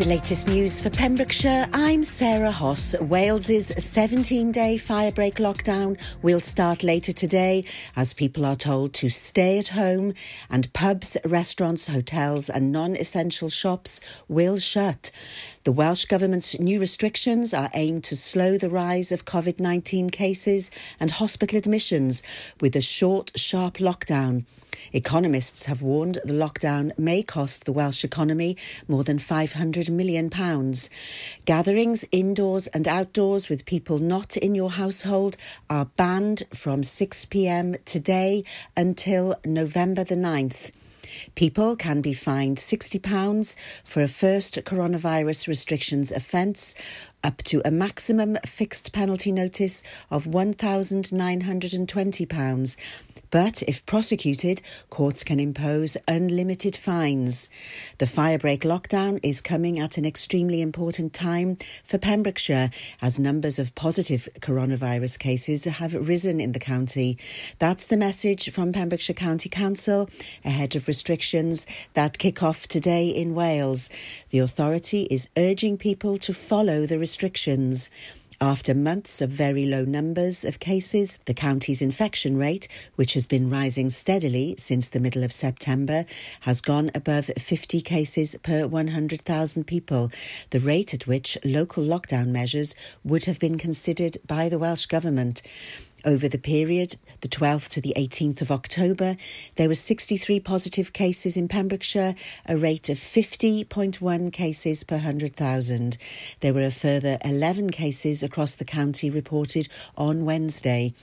the latest news for Pembrokeshire, I'm Sarah Hoss. Wales's 17 day firebreak lockdown will start later today as people are told to stay at home and pubs, restaurants, hotels, and non essential shops will shut. The Welsh Government's new restrictions are aimed to slow the rise of COVID 19 cases and hospital admissions with a short, sharp lockdown. Economists have warned the lockdown may cost the Welsh economy more than £500 million. Gatherings indoors and outdoors with people not in your household are banned from 6pm today until November the 9th. People can be fined £60 for a first coronavirus restrictions offence, up to a maximum fixed penalty notice of £1,920 but if prosecuted, courts can impose unlimited fines. The firebreak lockdown is coming at an extremely important time for Pembrokeshire as numbers of positive coronavirus cases have risen in the county. That's the message from Pembrokeshire County Council ahead of restrictions that kick off today in Wales. The authority is urging people to follow the restrictions. After months of very low numbers of cases, the county's infection rate, which has been rising steadily since the middle of September, has gone above 50 cases per 100,000 people, the rate at which local lockdown measures would have been considered by the Welsh Government. Over the period, the 12th to the 18th of October, there were 63 positive cases in Pembrokeshire, a rate of 50.1 cases per 100,000. There were a further 11 cases across the county reported on Wednesday.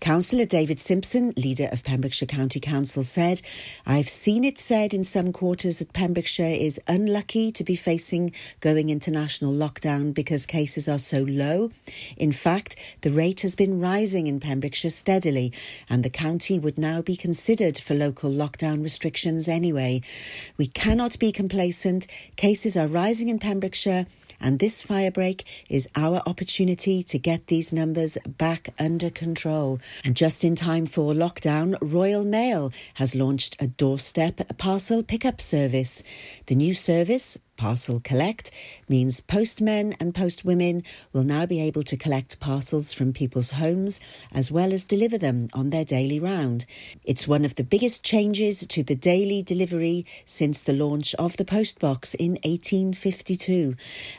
Councillor David Simpson, leader of Pembrokeshire County Council, said, I've seen it said in some quarters that Pembrokeshire is unlucky to be facing going into national lockdown because cases are so low. In fact, the rate has been rising in Pembrokeshire steadily, and the county would now be considered for local lockdown restrictions anyway. We cannot be complacent. Cases are rising in Pembrokeshire and this firebreak is our opportunity to get these numbers back under control. And just in time for lockdown, Royal Mail has launched a doorstep parcel pickup service. The new service Parcel Collect means postmen and postwomen will now be able to collect parcels from people's homes as well as deliver them on their daily round. It's one of the biggest changes to the daily delivery since the launch of the postbox in 1852.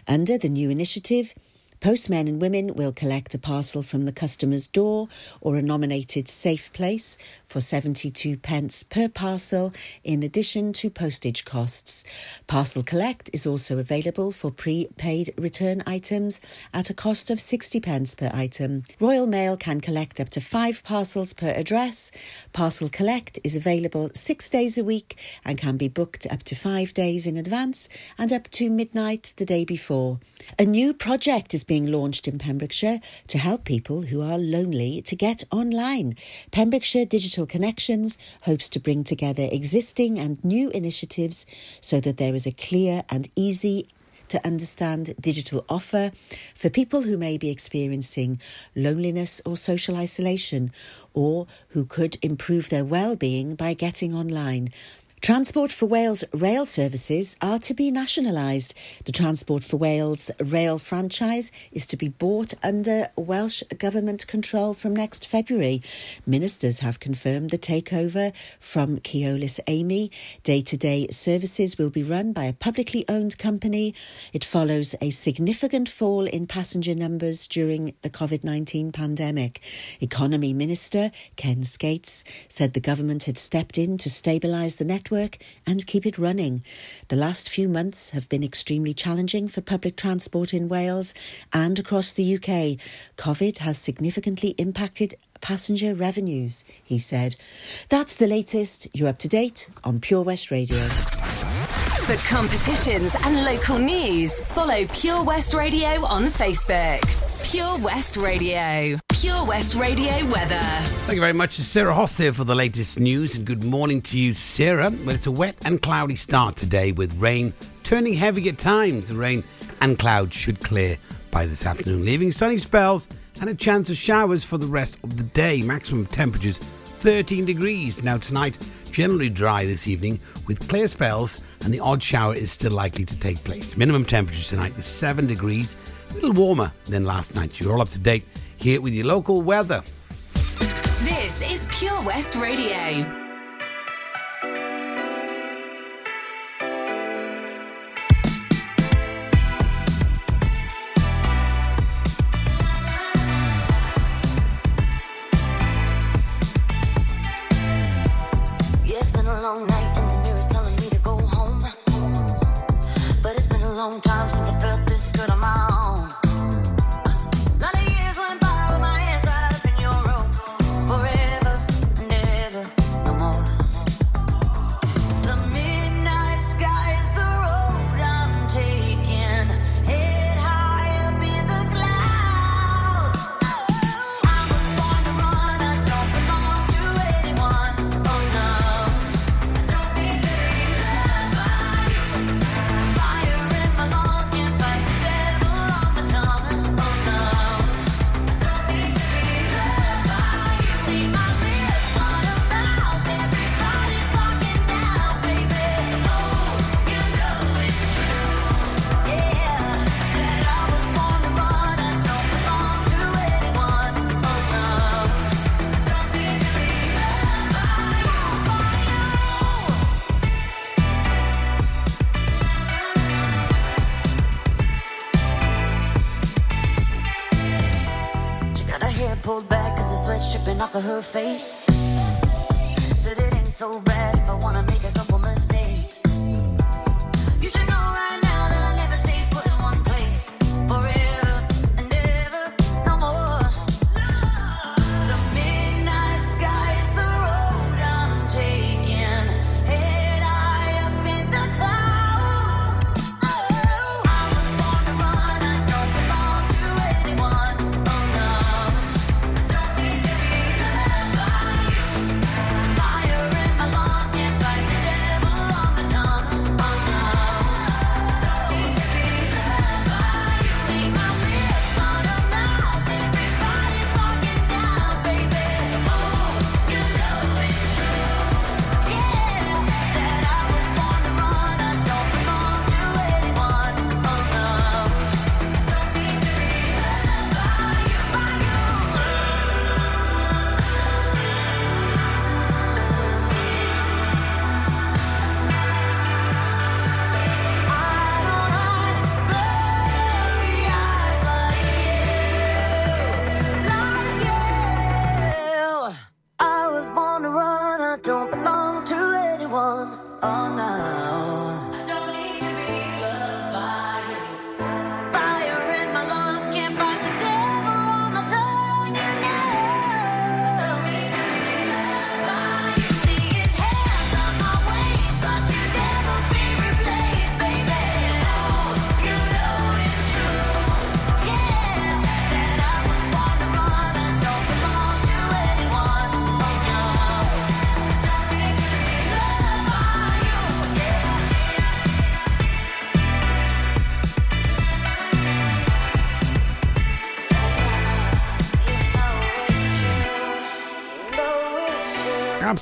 Under the new initiative, Postmen and women will collect a parcel from the customer's door or a nominated safe place for 72 pence per parcel in addition to postage costs. Parcel Collect is also available for prepaid return items at a cost of 60 pence per item. Royal Mail can collect up to 5 parcels per address. Parcel Collect is available 6 days a week and can be booked up to 5 days in advance and up to midnight the day before. A new project is being launched in Pembrokeshire to help people who are lonely to get online. Pembrokeshire Digital Connections hopes to bring together existing and new initiatives so that there is a clear and easy to understand digital offer for people who may be experiencing loneliness or social isolation or who could improve their well-being by getting online. Transport for Wales rail services are to be nationalised. The Transport for Wales rail franchise is to be bought under Welsh Government control from next February. Ministers have confirmed the takeover from Keolis Amey. Day to day services will be run by a publicly owned company. It follows a significant fall in passenger numbers during the COVID 19 pandemic. Economy Minister Ken Skates said the government had stepped in to stabilise the network network and keep it running. The last few months have been extremely challenging for public transport in Wales and across the UK. COVID has significantly impacted passenger revenues, he said. That's the latest. You're up to date on Pure West Radio. For competitions and local news, follow Pure West Radio on Facebook. Pure West Radio. Pure West Radio weather. Thank you very much to Sarah Hoss here for the latest news, and good morning to you, Sarah. Well, it's a wet and cloudy start today with rain turning heavy at times. The rain and clouds should clear by this afternoon, leaving sunny spells and a chance of showers for the rest of the day. Maximum temperatures 13 degrees. Now, tonight, generally dry this evening with clear spells, and the odd shower is still likely to take place. Minimum temperatures tonight is 7 degrees, a little warmer than last night. You're all up to date here with your local weather. This is Pure West Radio.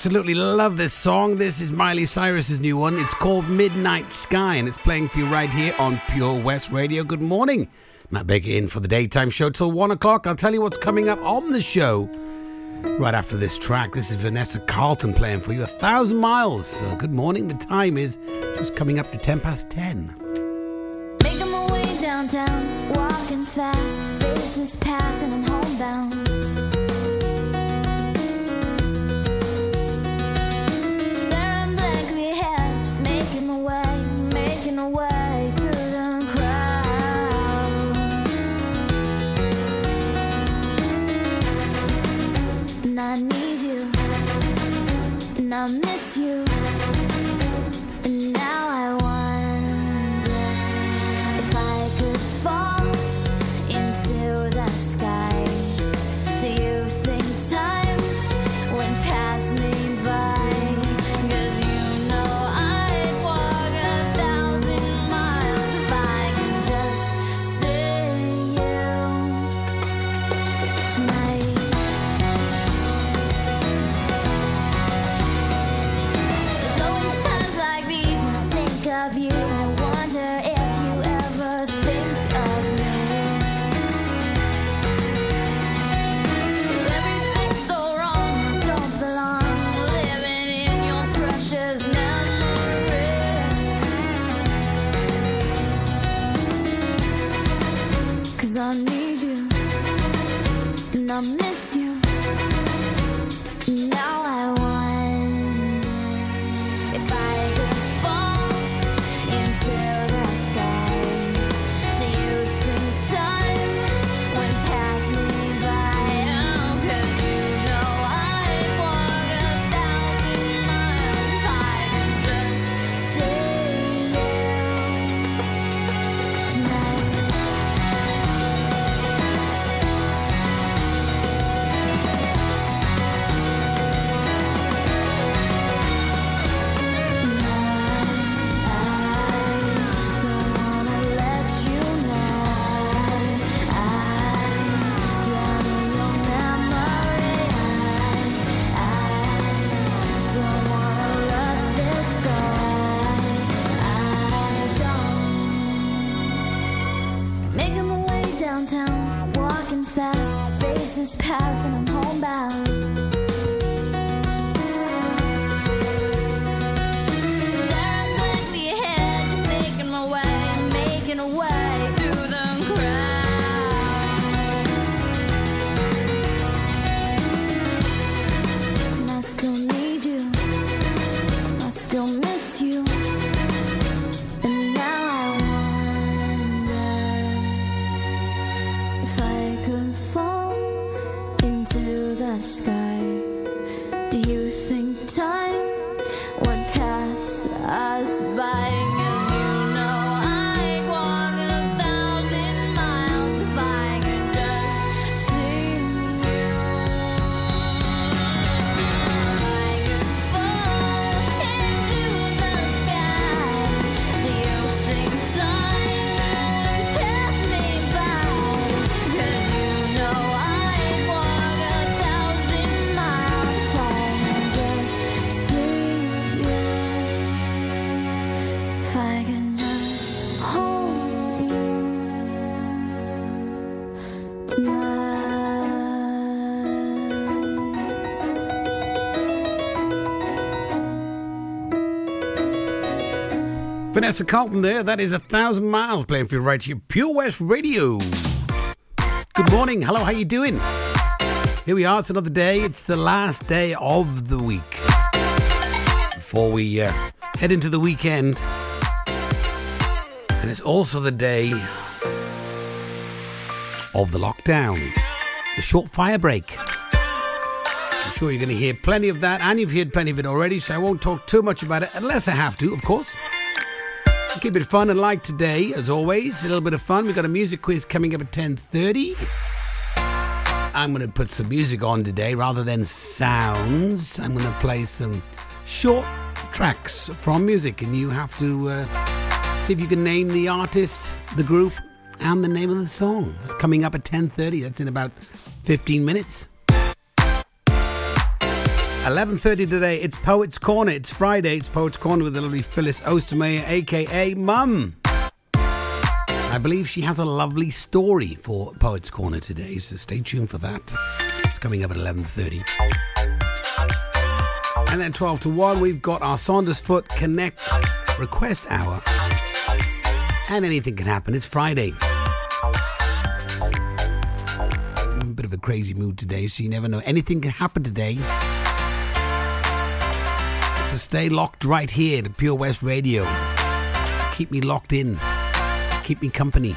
absolutely love this song. This is Miley Cyrus's new one. It's called Midnight Sky and it's playing for you right here on Pure West Radio. Good morning. Matt Baker in for the daytime show till one o'clock. I'll tell you what's coming up on the show right after this track. This is Vanessa Carlton playing for you a thousand miles. So good morning. The time is just coming up to 10 past 10. Making my way downtown, walking fast, faces I'm homebound. Vanessa Carlton there. That is a thousand miles playing for you right here. Pure West Radio. Good morning. Hello, how you doing? Here we are. It's another day. It's the last day of the week. Before we uh, head into the weekend. And it's also the day of the lockdown. The short fire break. I'm sure you're going to hear plenty of that, and you've heard plenty of it already, so I won't talk too much about it, unless I have to, of course. Keep it fun and light today, as always. A little bit of fun. We've got a music quiz coming up at 10.30. I'm going to put some music on today rather than sounds. I'm going to play some short tracks from music, and you have to uh, see if you can name the artist, the group, and the name of the song. It's coming up at 10.30. That's in about 15 minutes. 11.30 today, it's Poets Corner. It's Friday, it's Poets Corner with the lovely Phyllis Ostermeyer, a.k.a. Mum. I believe she has a lovely story for Poets Corner today, so stay tuned for that. It's coming up at 11.30. And then 12 to 1, we've got our Saundersfoot Connect Request Hour. And anything can happen, it's Friday. Bit of a crazy mood today, so you never know. Anything can happen today. Stay locked right here to Pure West Radio. Keep me locked in. Keep me company.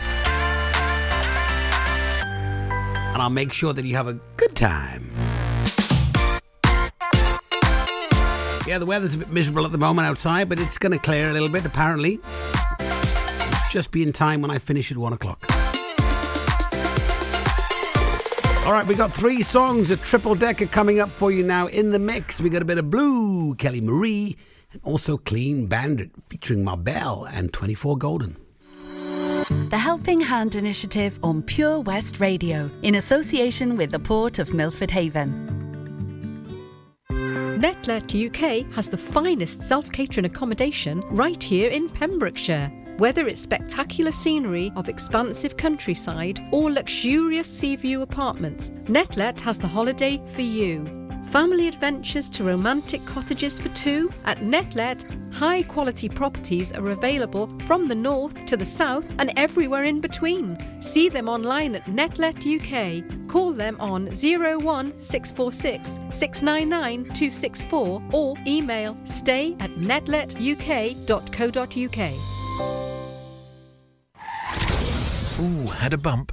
And I'll make sure that you have a good time. Yeah, the weather's a bit miserable at the moment outside, but it's going to clear a little bit, apparently. Just be in time when I finish at one o'clock. All right, we got three songs, a triple decker coming up for you now in the mix. We got a bit of Blue, Kelly Marie, and also Clean Bandit featuring Mabel and 24 Golden. The Helping Hand Initiative on Pure West Radio in association with the Port of Milford Haven. Netlet UK has the finest self catering accommodation right here in Pembrokeshire. Whether it's spectacular scenery of expansive countryside or luxurious sea view apartments, Netlet has the holiday for you. Family adventures to romantic cottages for two at Netlet. High quality properties are available from the north to the south and everywhere in between. See them online at Netlet UK. Call them on 01 646 699 264 or email stay at netletuk.co.uk. Ooh, had a bump?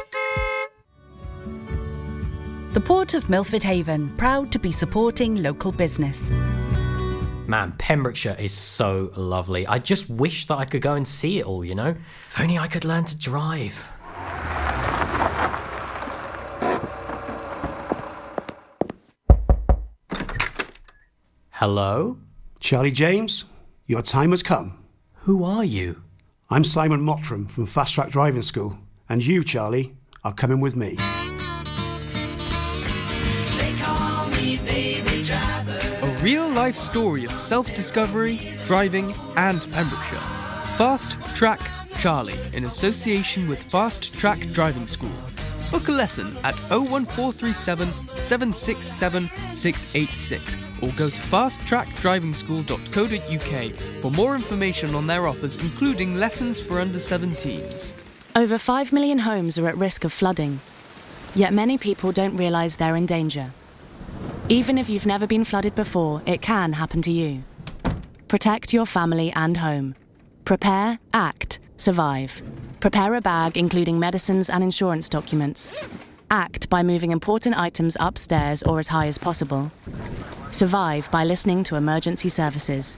The Port of Milford Haven, proud to be supporting local business. Man, Pembrokeshire is so lovely. I just wish that I could go and see it all, you know? If only I could learn to drive. Hello? Charlie James, your time has come. Who are you? I'm Simon Mottram from Fast Track Driving School, and you, Charlie, are coming with me. Real life story of self discovery, driving, and Pembrokeshire. Fast Track Charlie in association with Fast Track Driving School. Book a lesson at 01437 767 686 or go to fasttrackdrivingschool.co.uk for more information on their offers, including lessons for under 17s. Over 5 million homes are at risk of flooding, yet many people don't realise they're in danger. Even if you've never been flooded before, it can happen to you. Protect your family and home. Prepare, act, survive. Prepare a bag including medicines and insurance documents. Act by moving important items upstairs or as high as possible. Survive by listening to emergency services.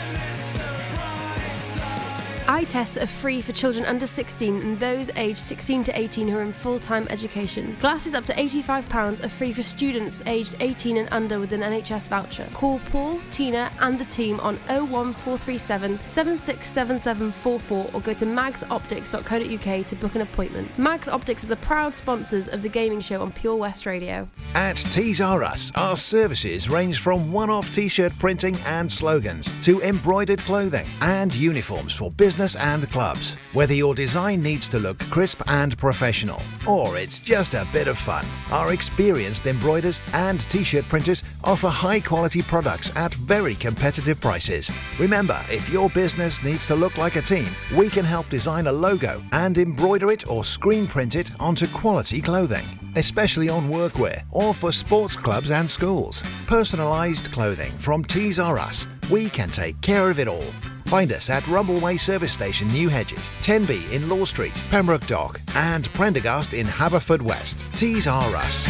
Eye tests are free for children under 16 and those aged 16 to 18 who are in full time education. Glasses up to £85 are free for students aged 18 and under with an NHS voucher. Call Paul, Tina, and the team on 01437 767744 or go to magsoptics.co.uk to book an appointment. Mags Optics are the proud sponsors of the gaming show on Pure West Radio. At Tees R Us, our services range from one off t shirt printing and slogans to embroidered clothing and uniforms for business and clubs. Whether your design needs to look crisp and professional or it's just a bit of fun, our experienced embroiders and t shirt printers offer high quality products at very competitive prices. Remember, if your business needs to look like a team, we can help design a logo and embroider it or screen print it onto quality clothing especially on workwear or for sports clubs and schools. Personalised clothing from Tees R Us. We can take care of it all. Find us at Rumbleway Service Station, New Hedges, 10B in Law Street, Pembroke Dock, and Prendergast in Haverfordwest. Tees R Us.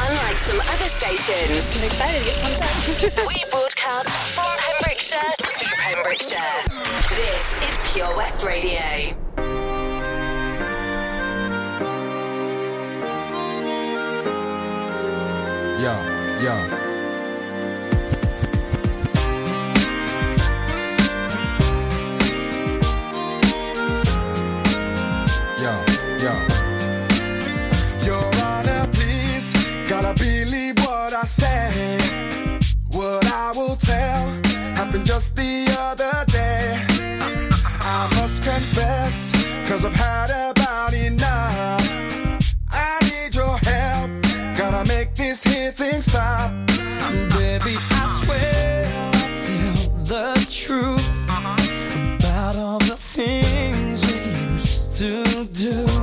Unlike some other stations, I'm excited to get pumped up. we broadcast from Pembrokeshire to Pembrokeshire. This is Pure West Radio. Yeah, yeah. Yeah, just the other day. I must confess, cause I've had about enough. I need your help, gotta make this here thing stop. Baby, I swear tell the truth about all the things we used to do.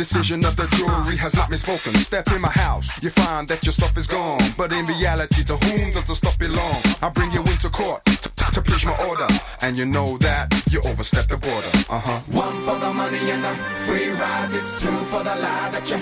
decision of the jury has not been spoken. Step in my house, you find that your stuff is gone. But in reality, to whom does the stuff belong? I bring you into court to preach my order. And you know that you overstep the border. Uh huh. One for the money and the free rise. It's two for the lie that you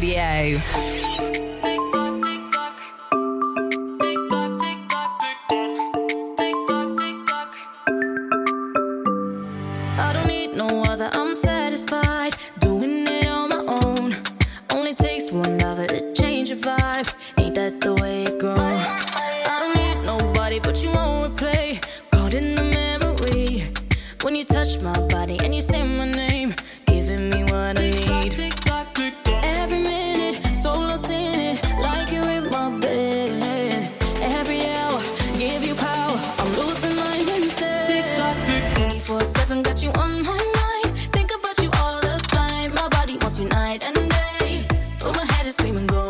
Radio. My head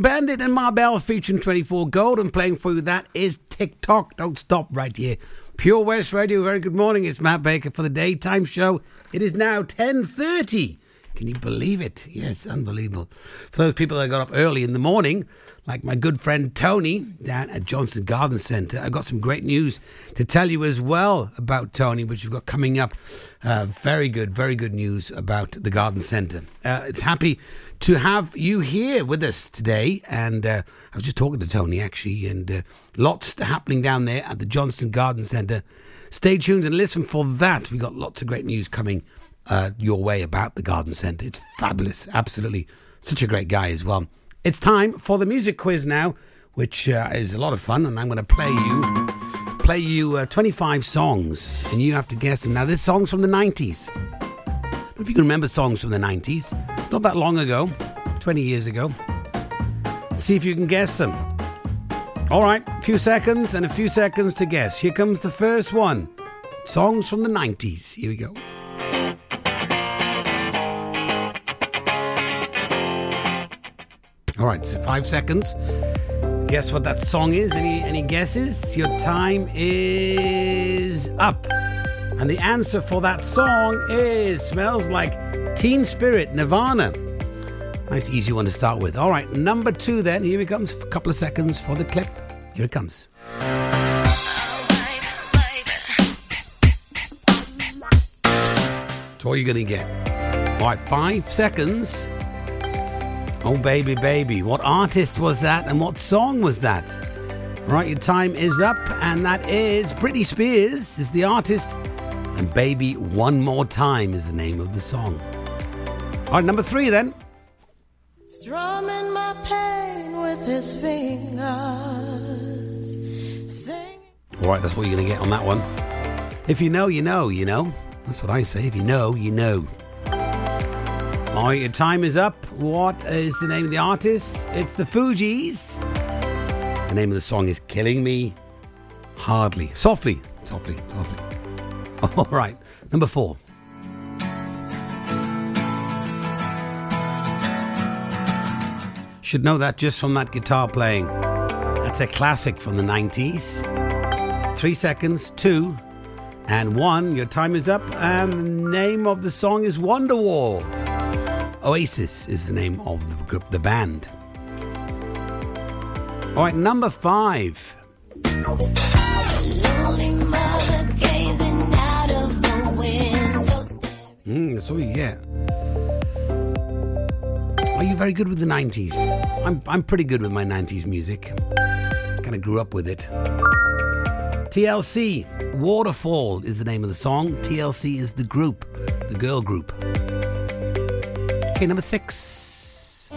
Bandit and Mabel featuring 24 Gold and playing for you. That is TikTok. Don't stop right here. Pure West Radio. Very good morning. It's Matt Baker for the daytime show. It is now 10.30. Can you believe it? Yes, unbelievable. For those people that got up early in the morning, like my good friend Tony down at Johnston Garden Centre, I've got some great news to tell you as well about Tony, which we've got coming up. Uh, very good, very good news about the Garden Centre. Uh, it's happy to have you here with us today. And uh, I was just talking to Tony actually, and uh, lots happening down there at the Johnston Garden Centre. Stay tuned and listen for that. We've got lots of great news coming uh, your way about the Garden Centre. It's fabulous, absolutely. Such a great guy as well. It's time for the music quiz now, which uh, is a lot of fun, and I'm going to play you play you uh, 25 songs, and you have to guess them. Now, this song's from the 90s. If you can remember songs from the 90s, not that long ago, 20 years ago. See if you can guess them. All right, a few seconds and a few seconds to guess. Here comes the first one. Songs from the 90s. Here we go. All right, so five seconds. Guess what that song is? Any any guesses? Your time is up. And the answer for that song is Smells Like Teen Spirit, Nirvana. Nice easy one to start with. All right, number two then. Here it comes. A couple of seconds for the clip. Here it comes. That's all you're going to get. All right, five seconds. Oh, baby, baby. What artist was that and what song was that? Right, your time is up, and that is Britney Spears is the artist, and Baby One More Time is the name of the song. All right, number three then. Strumming my pain with his fingers. Singing. All right, that's all you're going to get on that one. If you know, you know, you know. That's what I say. If you know, you know. All right, your time is up. What is the name of the artist? It's the Fugees. The name of the song is Killing Me Hardly. Softly, softly, softly. All right, number four. Should know that just from that guitar playing. That's a classic from the 90s. Three seconds, two, and one. Your time is up, and the name of the song is Wonderwall. Oasis is the name of the group, the band. All right, number five. Mm, that's all you get. Are you very good with the 90s? I'm, I'm pretty good with my 90s music. Kind of grew up with it. TLC, Waterfall is the name of the song. TLC is the group, the girl group. Okay, number six.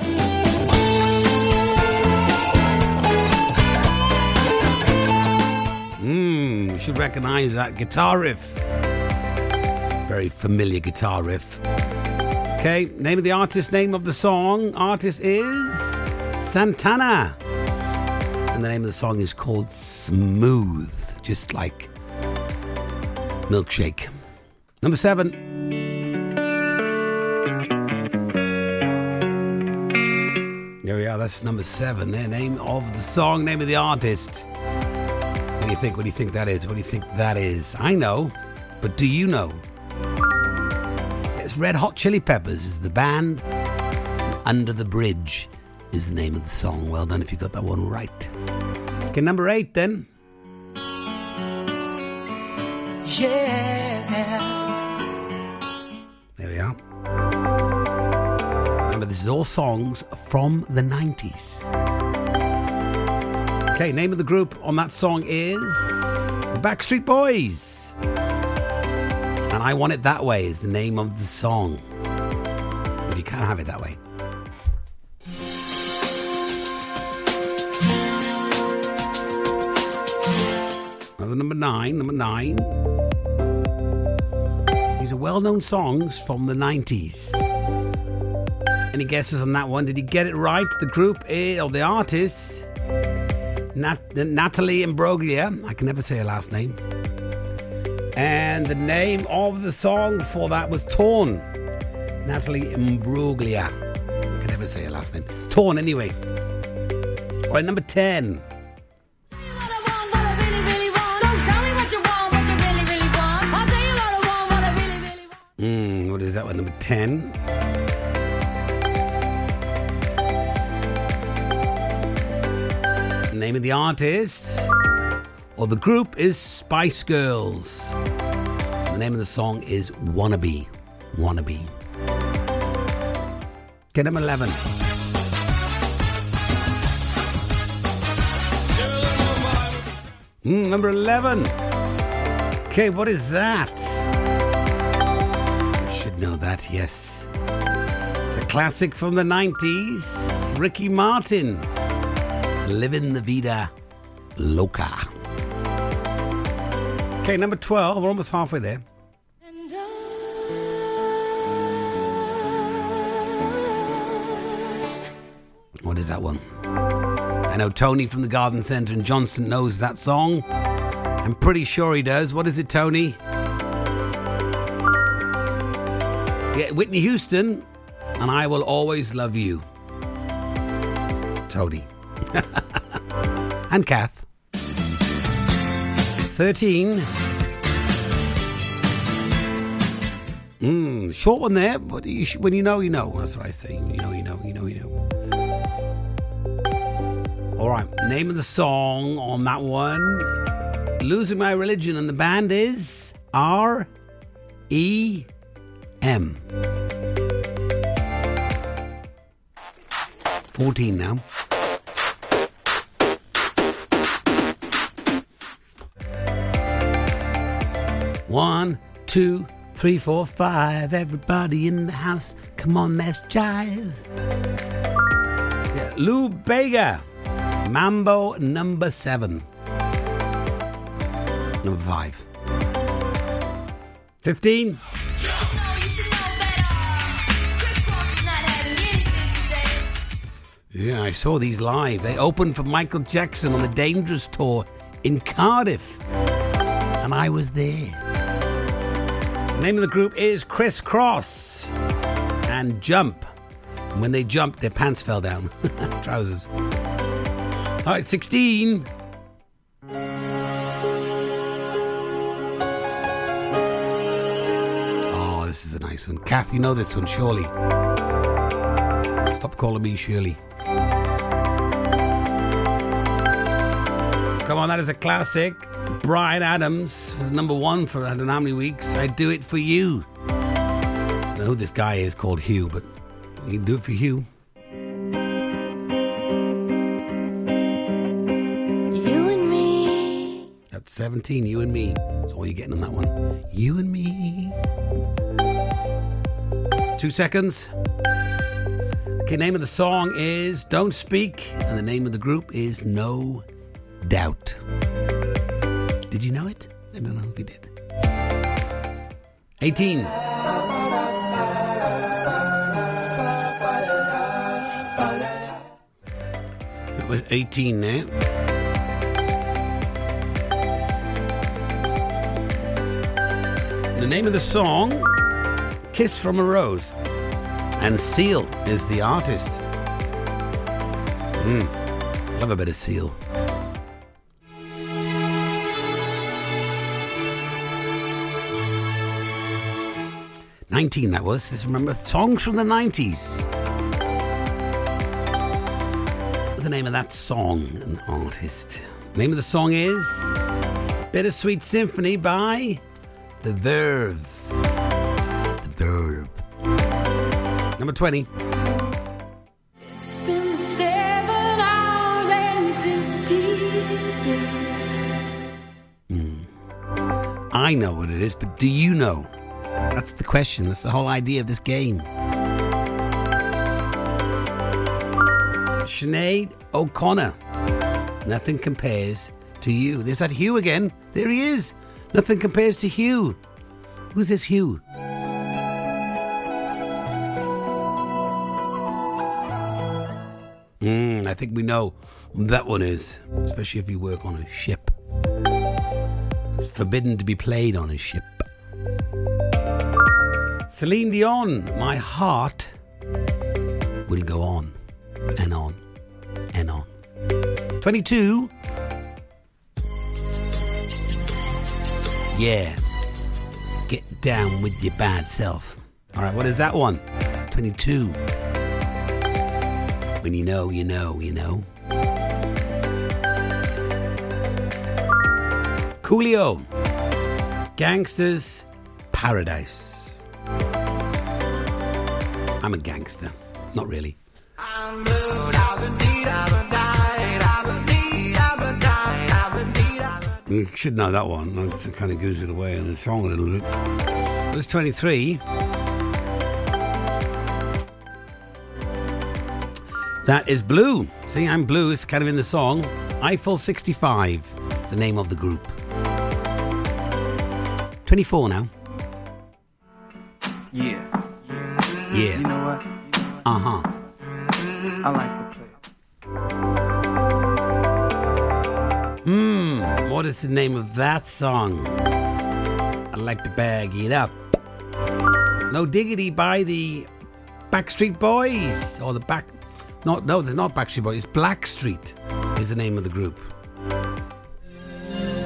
Mmm, you should recognize that guitar riff. Very familiar guitar riff. Okay, name of the artist, name of the song. Artist is Santana. And the name of the song is called Smooth, just like milkshake. Number seven. There we are, that's number seven. There, name of the song, name of the artist. What do you think? What do you think that is? What do you think that is? I know, but do you know? It's Red Hot Chili Peppers is the band. and Under the Bridge is the name of the song. Well done if you got that one right. Okay, number eight then. Yeah. There we are. Remember, this is all songs from the 90s. Okay, name of the group on that song is The Backstreet Boys. And I Want It That Way is the name of the song. But you can't have it that way. Another number nine, number nine. These are well known songs from the 90s. Any guesses on that one? Did you get it right? The group is, or the artist, Nat- Natalie Imbruglia. I can never say her last name. And the name of the song for that was Torn. Natalie Imbruglia. I can never say her last name. Torn, anyway. All right, number 10. Mm, what is that one? Number 10. Name of the artist or the group is Spice Girls. The name of the song is Wannabe. Wannabe. Get number 11. Mm, number 11. Okay, what is that? You should know that, yes. The classic from the 90s, Ricky Martin. Living the Vida Loca. Okay, number 12. We're almost halfway there. What is that one? I know Tony from the Garden Centre and Johnston knows that song. I'm pretty sure he does. What is it, Tony? Yeah, Whitney Houston, and I will always love you. Tony. and Kath. 13. Mm, short one there, but you when you know, you know. That's what I say. You know, you know, you know, you know. All right, name of the song on that one Losing My Religion, and the band is R E M. 14 now. One, two, three, four, five. Everybody in the house, come on, let's jive. Lou Bega, Mambo number seven. Number five. 15. Yeah, I saw these live. They opened for Michael Jackson on the Dangerous Tour in Cardiff. And I was there. Name of the group is Kris Kross and Jump. And when they jumped, their pants fell down. Trousers. All right, 16. Oh, this is a nice one. Kath, you know this one, surely. Stop calling me Shirley. Come on, that is a classic. Bryan Adams was number one for I don't know how many weeks. I do it for you. I know who this guy is called Hugh, but you can do it for Hugh. You and me. That's 17, you and me. That's all you're getting on that one. You and me. Two seconds. Okay, name of the song is Don't Speak, and the name of the group is No Doubt. I don't know if you did. 18. It was 18 now. The name of the song, Kiss from a Rose. And Seal is the artist. Hmm. Love a bit of Seal. Nineteen, that was. Just remember songs from the nineties. The name of that song and artist? Name of the song is Bittersweet Symphony by The Verve. The Verve. Number 20. It's been seven hours and fifteen days. Hmm. I know what it is, but do you know? That's the question. That's the whole idea of this game. Sinead O'Connor. Nothing compares to you. There's that Hugh again. There he is. Nothing compares to Hugh. Who's this Hugh? Mm, I think we know who that one is, especially if you work on a ship. It's forbidden to be played on a ship. Celine Dion, my heart will go on and on and on. 22. Yeah. Get down with your bad self. All right, what is that one? 22. When you know, you know, you know. Coolio. Gangsters Paradise. I'm a gangster. Not really. You should know that one. It kind of gives it away in the song a little bit. There's 23. That is Blue. See, I'm Blue. It's kind of in the song. Eiffel 65 is the name of the group. 24 now. Yeah. Yeah. You know what? Uh huh. I like to play. Hmm, what is the name of that song? I like to bag it up. No Diggity by the Backstreet Boys. Or the back. No, no, they're not Backstreet Boys. It's Blackstreet is the name of the group.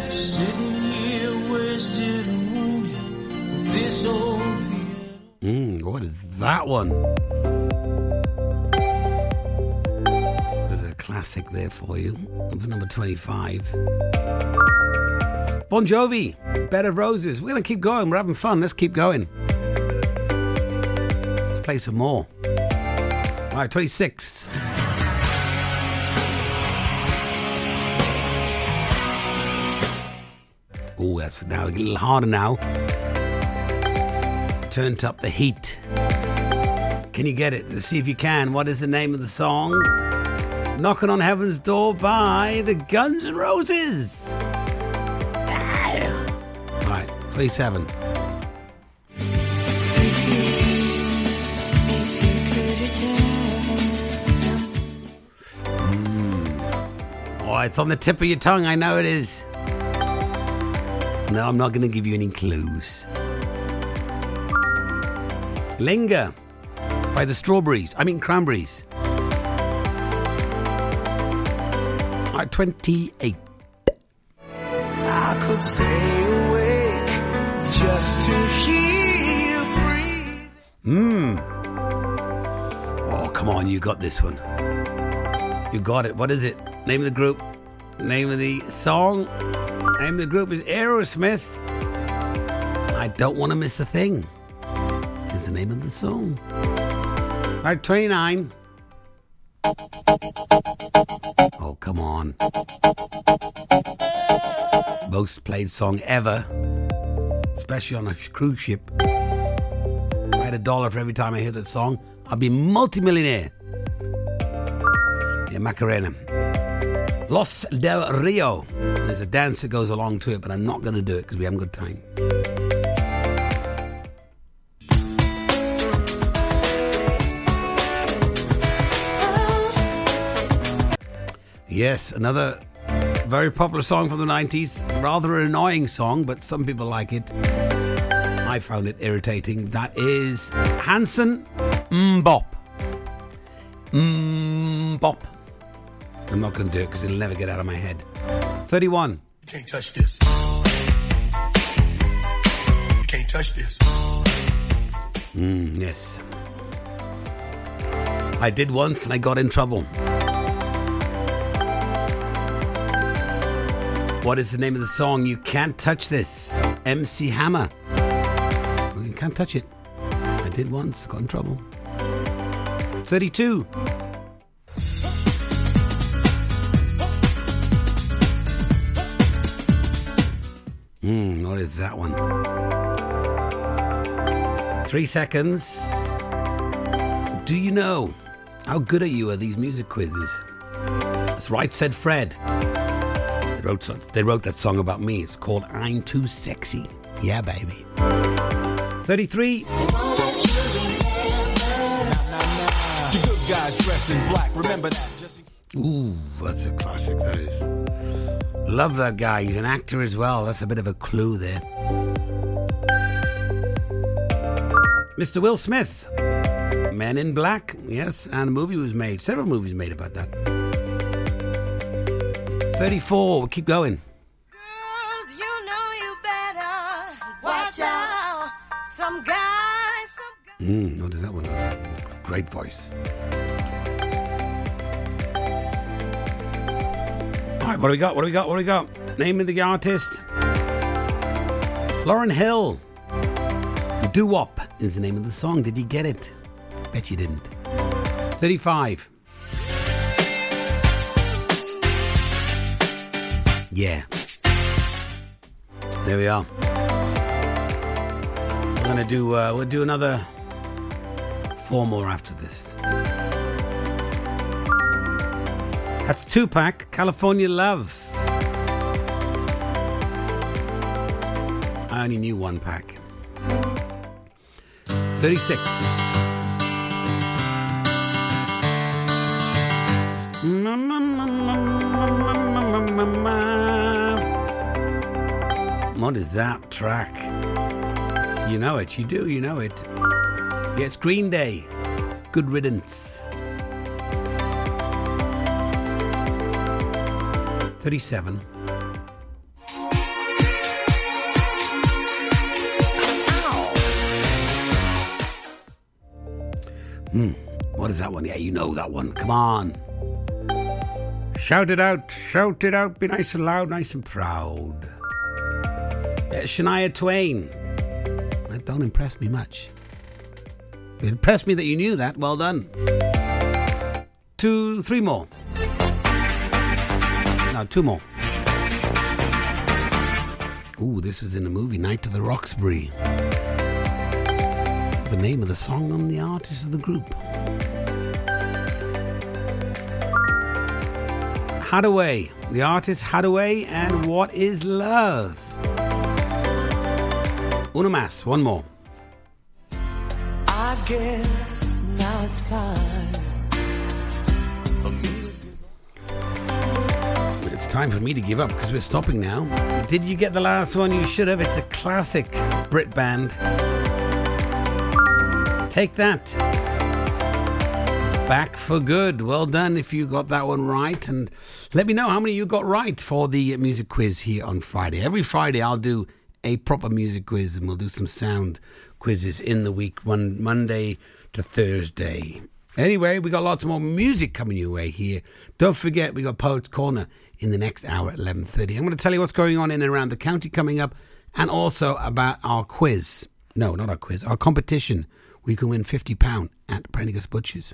Sitting here wasted and wounded this old what is that one? Bit of a classic there for you. Was number 25. Bon Jovi, Bed of Roses. We're going to keep going. We're having fun. Let's keep going. Let's play some more. All right, 26. Oh, that's now a little harder now. Turned up the heat. Can you get it? Let's see if you can. What is the name of the song? Knocking on Heaven's Door by the Guns N' Roses. Ah, 27. Oh, it's on the tip of your tongue. I know it is. No, I'm not going to give you any clues. Linger by the Strawberries. I mean, Cranberries. At 28. I could stay awake just to hear you breathe. Mmm. Oh, come on, you got this one. You got it. What is it? Name of the group. Name of the song. Name of the group is Aerosmith. I don't want to miss a thing. Is the name of the song. Right, 29. Oh, come on. Most played song ever, especially on a cruise ship. If I had a dollar for every time I hear that song, I'd be multimillionaire. Yeah, Macarena. Los del Rio. There's a dance that goes along to it, but I'm not going to do it because we haven't got time. Yes, another very popular song from the 90s. Rather an annoying song, but some people like it. I found it irritating. That is Hanson MMMBop. MMMBop. I'm not going to do it because it'll never get out of my head. 31. You can't touch this. You can't touch this. Mm, yes. I did once and I got in trouble. What is the name of the song? You can't touch this. MC Hammer. You can't touch it. I did once, got in trouble. 32. Hmm, what is that one? Three seconds. Do you know? How good are you at these music quizzes? That's right, said Fred. They wrote, so- they wrote that song about me. It's called I'm Too Sexy. Yeah, baby. 33. The good guys dress in black. Remember that. Just Ooh, that's a classic, that is. Love that guy. He's an actor as well. That's a bit of a clue there. Mr. Will Smith. Men in Black. Yes, and a movie was made. Several movies made about that. 34. We'll keep going. Girls, you know you better watch out. Some guys, some Mm, what is that one? Great voice. All right, what do we got? What do we got? What do we got? Name of the artist? Lauryn Hill. Doo Wop is the name of the song. Did you get it? Bet you didn't. 35. Yeah. There we are. We're gonna do. Uh, we'll do another four more after this. That's two pack. California Love. I only knew one pack. Thirty-six. Mm, mm, mm, What is that track? You know it, you do, you know it. Yeah, it's Green Day. Good riddance. 37. Hmm, what is that one? Yeah, you know that one. Come on. Shout it out, shout it out, be nice and loud, nice and proud. Yeah, Shania Twain. That don't impress me much. It impressed me that you knew that. Well done. Two, three more. No, two more. Ooh, this was in the movie Night to the Roxbury. The name of the song and the artist of the group. Hadaway. The artist Hadaway and What is Love? Más, one more. I guess now it's time for me. It's time for me to give up because we're stopping now. Did you get the last one? You should have. It's a classic Brit band. Take that. Back for good. Well done if you got that one right. And let me know how many you got right for the music quiz here on Friday. Every Friday, I'll do a proper music quiz and we'll do some sound quizzes in the week, one Monday to Thursday. Anyway, we got lots more music coming your way here. Don't forget, we got Poets Corner in the next hour at 11.30. I'm going to tell you what's going on in and around the county coming up and also about our quiz. No, not our quiz, our competition. We can win £50 at Prendergast Butchers.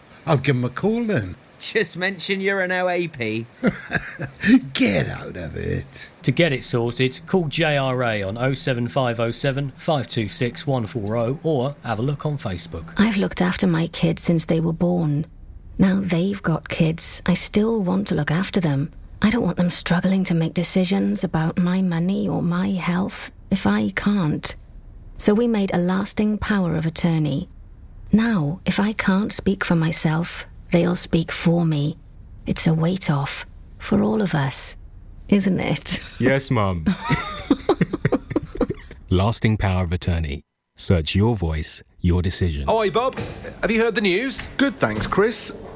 I'll give him a call then. Just mention you're an OAP. Get out of it. To get it sorted, call JRA on 07507 526 140 or have a look on Facebook. I've looked after my kids since they were born. Now they've got kids. I still want to look after them. I don't want them struggling to make decisions about my money or my health if I can't. So we made a lasting power of attorney. Now, if I can't speak for myself, they'll speak for me. It's a weight off for all of us, isn't it? Yes, Mum. Lasting power of attorney. Search your voice, your decision. Oi, Bob. Have you heard the news? Good, thanks, Chris.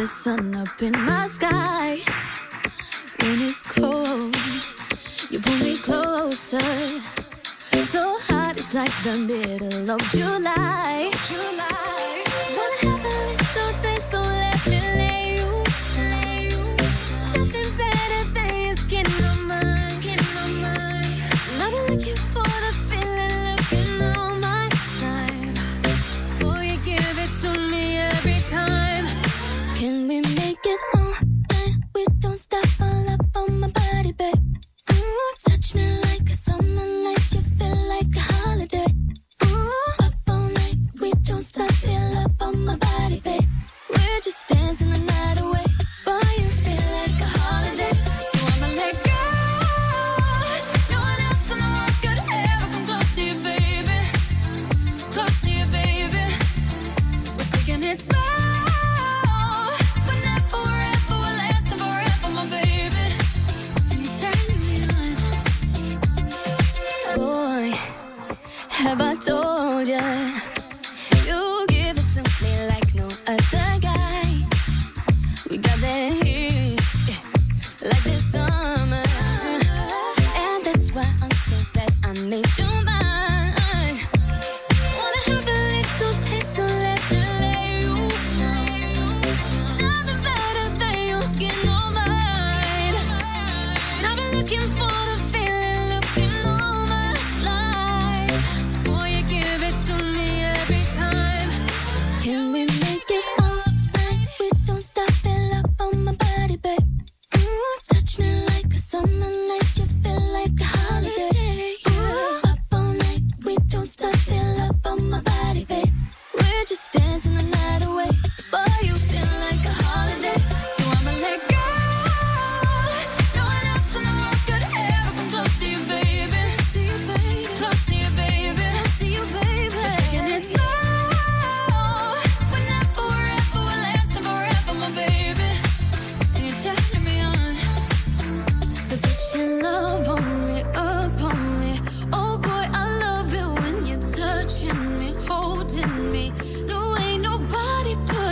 the sun up in my sky. When it's cold, you pull me closer. So hot, it's like the middle of July.